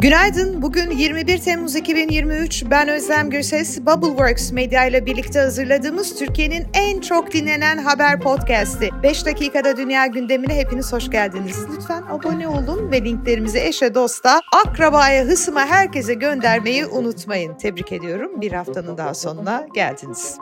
Günaydın. Bugün 21 Temmuz 2023. Ben Özlem Gürses. Bubbleworks Medya ile birlikte hazırladığımız Türkiye'nin en çok dinlenen haber podcast'i. 5 dakikada dünya gündemine hepiniz hoş geldiniz. Lütfen abone olun ve linklerimizi eşe, dosta, akrabaya, hısıma herkese göndermeyi unutmayın. Tebrik ediyorum. Bir haftanın daha sonuna geldiniz.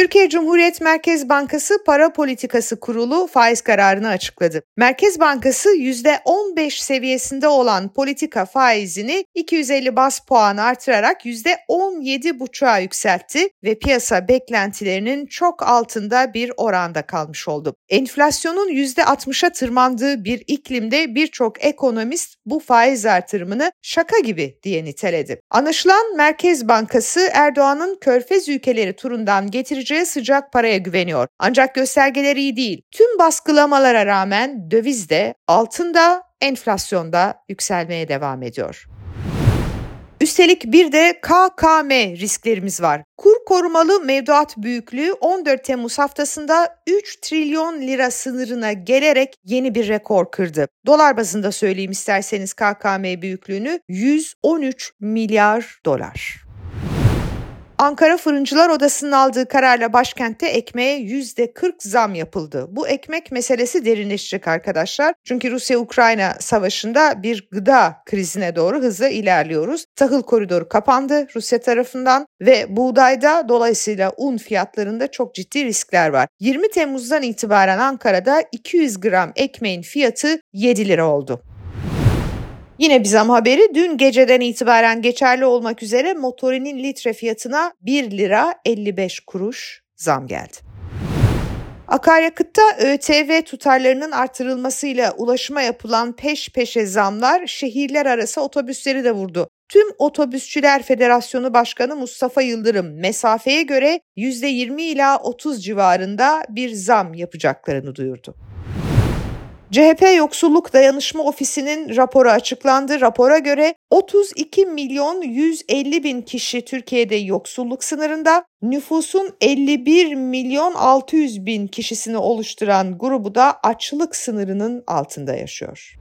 Türkiye Cumhuriyet Merkez Bankası Para Politikası Kurulu faiz kararını açıkladı. Merkez Bankası %15 seviyesinde olan politika faizini 250 bas puan artırarak %17,5'a yükseltti ve piyasa beklentilerinin çok altında bir oranda kalmış oldu. Enflasyonun %60'a tırmandığı bir iklimde birçok ekonomist bu faiz artırımını şaka gibi diye niteledi. Anlaşılan Merkez Bankası Erdoğan'ın Körfez ülkeleri turundan getireceği getireceği sıcak paraya güveniyor. Ancak göstergeler iyi değil. Tüm baskılamalara rağmen döviz de altında, enflasyonda yükselmeye devam ediyor. Üstelik bir de KKM risklerimiz var. Kur korumalı mevduat büyüklüğü 14 Temmuz haftasında 3 trilyon lira sınırına gelerek yeni bir rekor kırdı. Dolar bazında söyleyeyim isterseniz KKM büyüklüğünü 113 milyar dolar. Ankara Fırıncılar Odası'nın aldığı kararla başkentte ekmeğe %40 zam yapıldı. Bu ekmek meselesi derinleşecek arkadaşlar. Çünkü Rusya-Ukrayna savaşında bir gıda krizine doğru hızla ilerliyoruz. Tahıl koridoru kapandı Rusya tarafından ve buğdayda dolayısıyla un fiyatlarında çok ciddi riskler var. 20 Temmuz'dan itibaren Ankara'da 200 gram ekmeğin fiyatı 7 lira oldu. Yine bir haberi dün geceden itibaren geçerli olmak üzere motorinin litre fiyatına 1 lira 55 kuruş zam geldi. Akaryakıtta ÖTV tutarlarının artırılmasıyla ulaşıma yapılan peş peşe zamlar şehirler arası otobüsleri de vurdu. Tüm Otobüsçüler Federasyonu Başkanı Mustafa Yıldırım mesafeye göre %20 ila 30 civarında bir zam yapacaklarını duyurdu. CHP Yoksulluk Dayanışma Ofisi'nin raporu açıklandı. Rapora göre 32 milyon 150 bin kişi Türkiye'de yoksulluk sınırında, nüfusun 51 milyon 600 bin kişisini oluşturan grubu da açlık sınırının altında yaşıyor.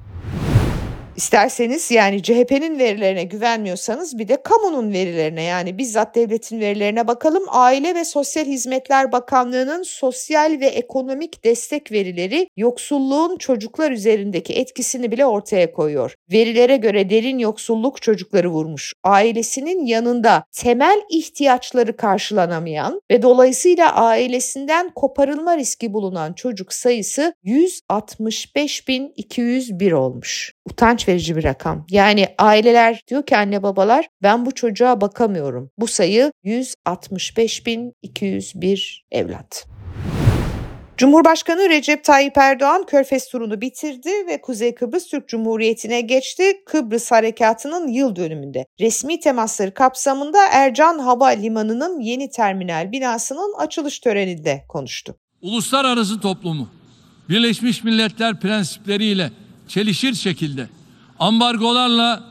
İsterseniz yani CHP'nin verilerine güvenmiyorsanız bir de kamunun verilerine yani bizzat devletin verilerine bakalım. Aile ve Sosyal Hizmetler Bakanlığı'nın sosyal ve ekonomik destek verileri yoksulluğun çocuklar üzerindeki etkisini bile ortaya koyuyor. Verilere göre derin yoksulluk çocukları vurmuş. Ailesinin yanında temel ihtiyaçları karşılanamayan ve dolayısıyla ailesinden koparılma riski bulunan çocuk sayısı 165.201 olmuş. Utanç verici bir rakam. Yani aileler diyor ki anne babalar ben bu çocuğa bakamıyorum. Bu sayı 165.201 evlat. Cumhurbaşkanı Recep Tayyip Erdoğan Körfez turunu bitirdi ve Kuzey Kıbrıs Türk Cumhuriyeti'ne geçti Kıbrıs Harekatı'nın yıl dönümünde. Resmi temasları kapsamında Ercan Hava Limanı'nın yeni terminal binasının açılış töreninde konuştu. Uluslararası toplumu Birleşmiş Milletler prensipleriyle çelişir şekilde ambargolarla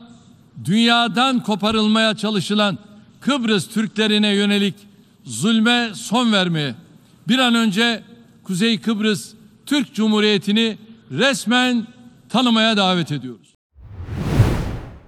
dünyadan koparılmaya çalışılan Kıbrıs Türklerine yönelik zulme son vermeye bir an önce Kuzey Kıbrıs Türk Cumhuriyeti'ni resmen tanımaya davet ediyoruz.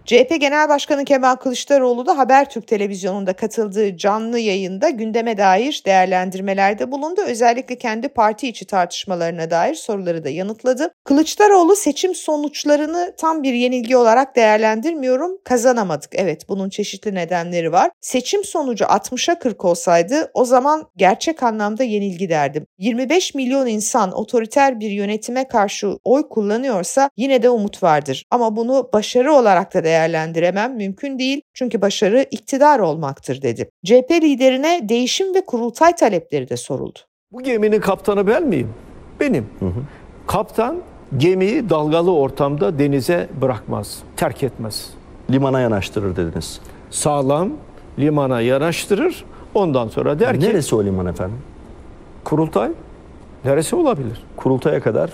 CHP Genel Başkanı Kemal Kılıçdaroğlu da Habertürk televizyonunda katıldığı canlı yayında gündeme dair değerlendirmelerde bulundu. Özellikle kendi parti içi tartışmalarına dair soruları da yanıtladı. Kılıçdaroğlu seçim sonuçlarını tam bir yenilgi olarak değerlendirmiyorum. Kazanamadık. Evet bunun çeşitli nedenleri var. Seçim sonucu 60'a 40 olsaydı o zaman gerçek anlamda yenilgi derdim. 25 milyon insan otoriter bir yönetime karşı oy kullanıyorsa yine de umut vardır. Ama bunu başarı olarak da değerlendiremem mümkün değil çünkü başarı iktidar olmaktır dedi. CHP liderine değişim ve kurultay talepleri de soruldu. Bu geminin kaptanı ben miyim? Benim. Hı hı. Kaptan gemiyi dalgalı ortamda denize bırakmaz, terk etmez. Limana yanaştırır dediniz. Sağlam limana yanaştırır. Ondan sonra der ki... Neresi o liman efendim? Kurultay. Neresi olabilir? Kurultaya kadar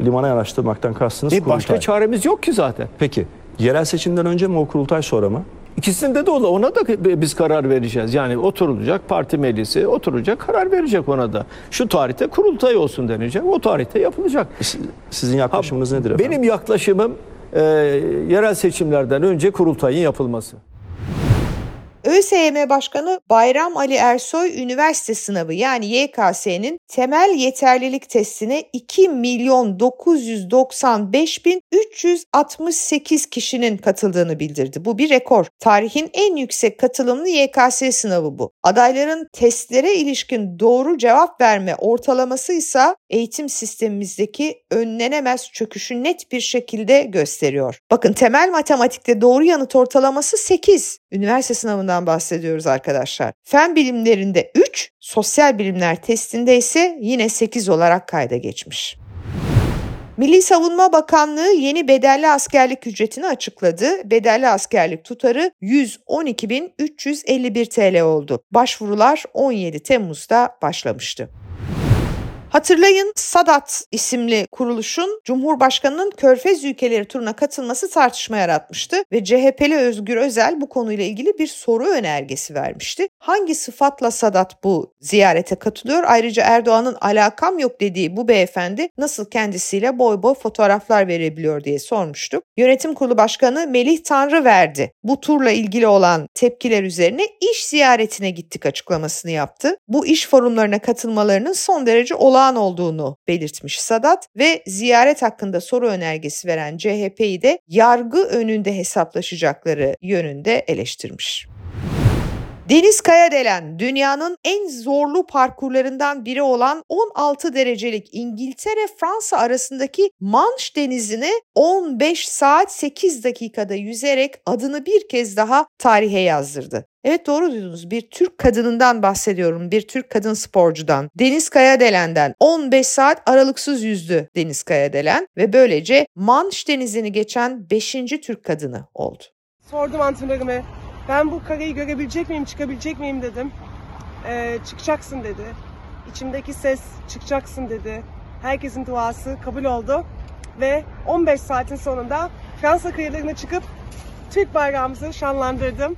limana yanaştırmaktan kastınız e, kurultay. Başka çaremiz yok ki zaten. Peki Yerel seçimden önce mi o kurultay sonra mı? İkisinde de ona da biz karar vereceğiz. Yani oturulacak parti meclisi oturacak karar verecek ona da. Şu tarihte kurultay olsun denecek. O tarihte yapılacak. Sizin yaklaşımınız ha, nedir efendim? Benim yaklaşımım e, yerel seçimlerden önce kurultayın yapılması. ÖSYM Başkanı Bayram Ali Ersoy üniversite sınavı yani YKS'nin temel yeterlilik testine 2 milyon 995 bin 368 kişinin katıldığını bildirdi. Bu bir rekor. Tarihin en yüksek katılımlı YKS sınavı bu. Adayların testlere ilişkin doğru cevap verme ortalaması ise eğitim sistemimizdeki önlenemez çöküşü net bir şekilde gösteriyor. Bakın temel matematikte doğru yanıt ortalaması 8. Üniversite sınavından bahsediyoruz arkadaşlar. Fen bilimlerinde 3, sosyal bilimler testinde ise yine 8 olarak kayda geçmiş. Milli Savunma Bakanlığı yeni bedelli askerlik ücretini açıkladı. Bedelli askerlik tutarı 112.351 TL oldu. Başvurular 17 Temmuz'da başlamıştı. Hatırlayın Sadat isimli kuruluşun Cumhurbaşkanı'nın Körfez ülkeleri turuna katılması tartışma yaratmıştı ve CHP'li Özgür Özel bu konuyla ilgili bir soru önergesi vermişti. Hangi sıfatla Sadat bu ziyarete katılıyor? Ayrıca Erdoğan'ın alakam yok dediği bu beyefendi nasıl kendisiyle boy boy fotoğraflar verebiliyor diye sormuştuk. Yönetim Kurulu Başkanı Melih Tanrı verdi. Bu turla ilgili olan tepkiler üzerine iş ziyaretine gittik açıklamasını yaptı. Bu iş forumlarına katılmalarının son derece olağan olağan olduğunu belirtmiş Sadat ve ziyaret hakkında soru önergesi veren CHP'yi de yargı önünde hesaplaşacakları yönünde eleştirmiş. Deniz Kayadelen dünyanın en zorlu parkurlarından biri olan 16 derecelik İngiltere-Fransa arasındaki Manş Denizi'ni 15 saat 8 dakikada yüzerek adını bir kez daha tarihe yazdırdı. Evet doğru duydunuz. Bir Türk kadınından bahsediyorum. Bir Türk kadın sporcudan. Deniz Kayadelen'den 15 saat aralıksız yüzdü Deniz Kayadelen ve böylece Manş Denizi'ni geçen 5. Türk kadını oldu. Sordum antrenörüme ben bu kareyi görebilecek miyim, çıkabilecek miyim dedim. Ee, çıkacaksın dedi. İçimdeki ses çıkacaksın dedi. Herkesin duası kabul oldu. Ve 15 saatin sonunda Fransa kıyılarına çıkıp Türk bayrağımızı şanlandırdım.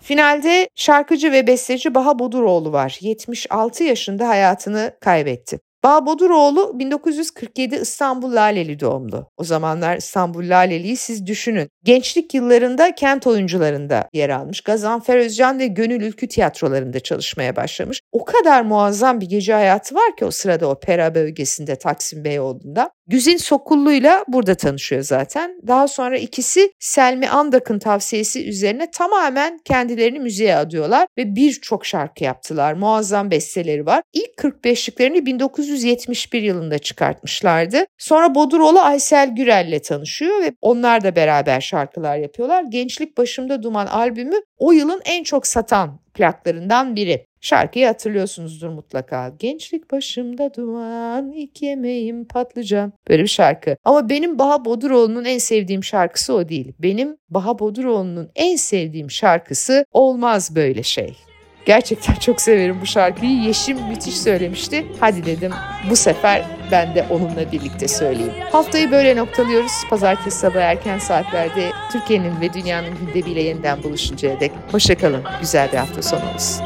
Finalde şarkıcı ve besteci Baha Boduroğlu var. 76 yaşında hayatını kaybetti. Bağ Boduroğlu 1947 İstanbul Laleli doğumlu. O zamanlar İstanbul Laleli'yi siz düşünün. Gençlik yıllarında kent oyuncularında yer almış. Gazanfer Özcan ve Gönül Ülkü tiyatrolarında çalışmaya başlamış. O kadar muazzam bir gece hayatı var ki o sırada opera bölgesinde Taksim Beyoğlu'nda. Güzin Sokullu'yla burada tanışıyor zaten. Daha sonra ikisi Selmi Andak'ın tavsiyesi üzerine tamamen kendilerini müziğe adıyorlar ve birçok şarkı yaptılar. Muazzam besteleri var. İlk 45'liklerini 1971 yılında çıkartmışlardı. Sonra Boduroğlu Aysel Gürel'le tanışıyor ve onlar da beraber şarkılar yapıyorlar. Gençlik Başımda Duman albümü o yılın en çok satan plaklarından biri. Şarkıyı hatırlıyorsunuzdur mutlaka. Gençlik başımda duman, ilk yemeğim patlıcan. Böyle bir şarkı. Ama benim Baha Boduroğlu'nun en sevdiğim şarkısı o değil. Benim Baha Boduroğlu'nun en sevdiğim şarkısı Olmaz Böyle Şey. Gerçekten çok severim bu şarkıyı. Yeşim müthiş söylemişti. Hadi dedim bu sefer ben de onunla birlikte söyleyeyim. Haftayı böyle noktalıyoruz. Pazartesi sabah erken saatlerde Türkiye'nin ve dünyanın gündemiyle yeniden buluşuncaya dek. Hoşçakalın. Güzel bir hafta sonu olsun.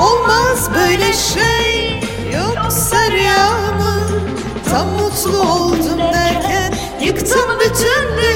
Olmaz böyle şey yoksa rüya mı? Tam mutlu oldum derken yıktım bütün dünyamı.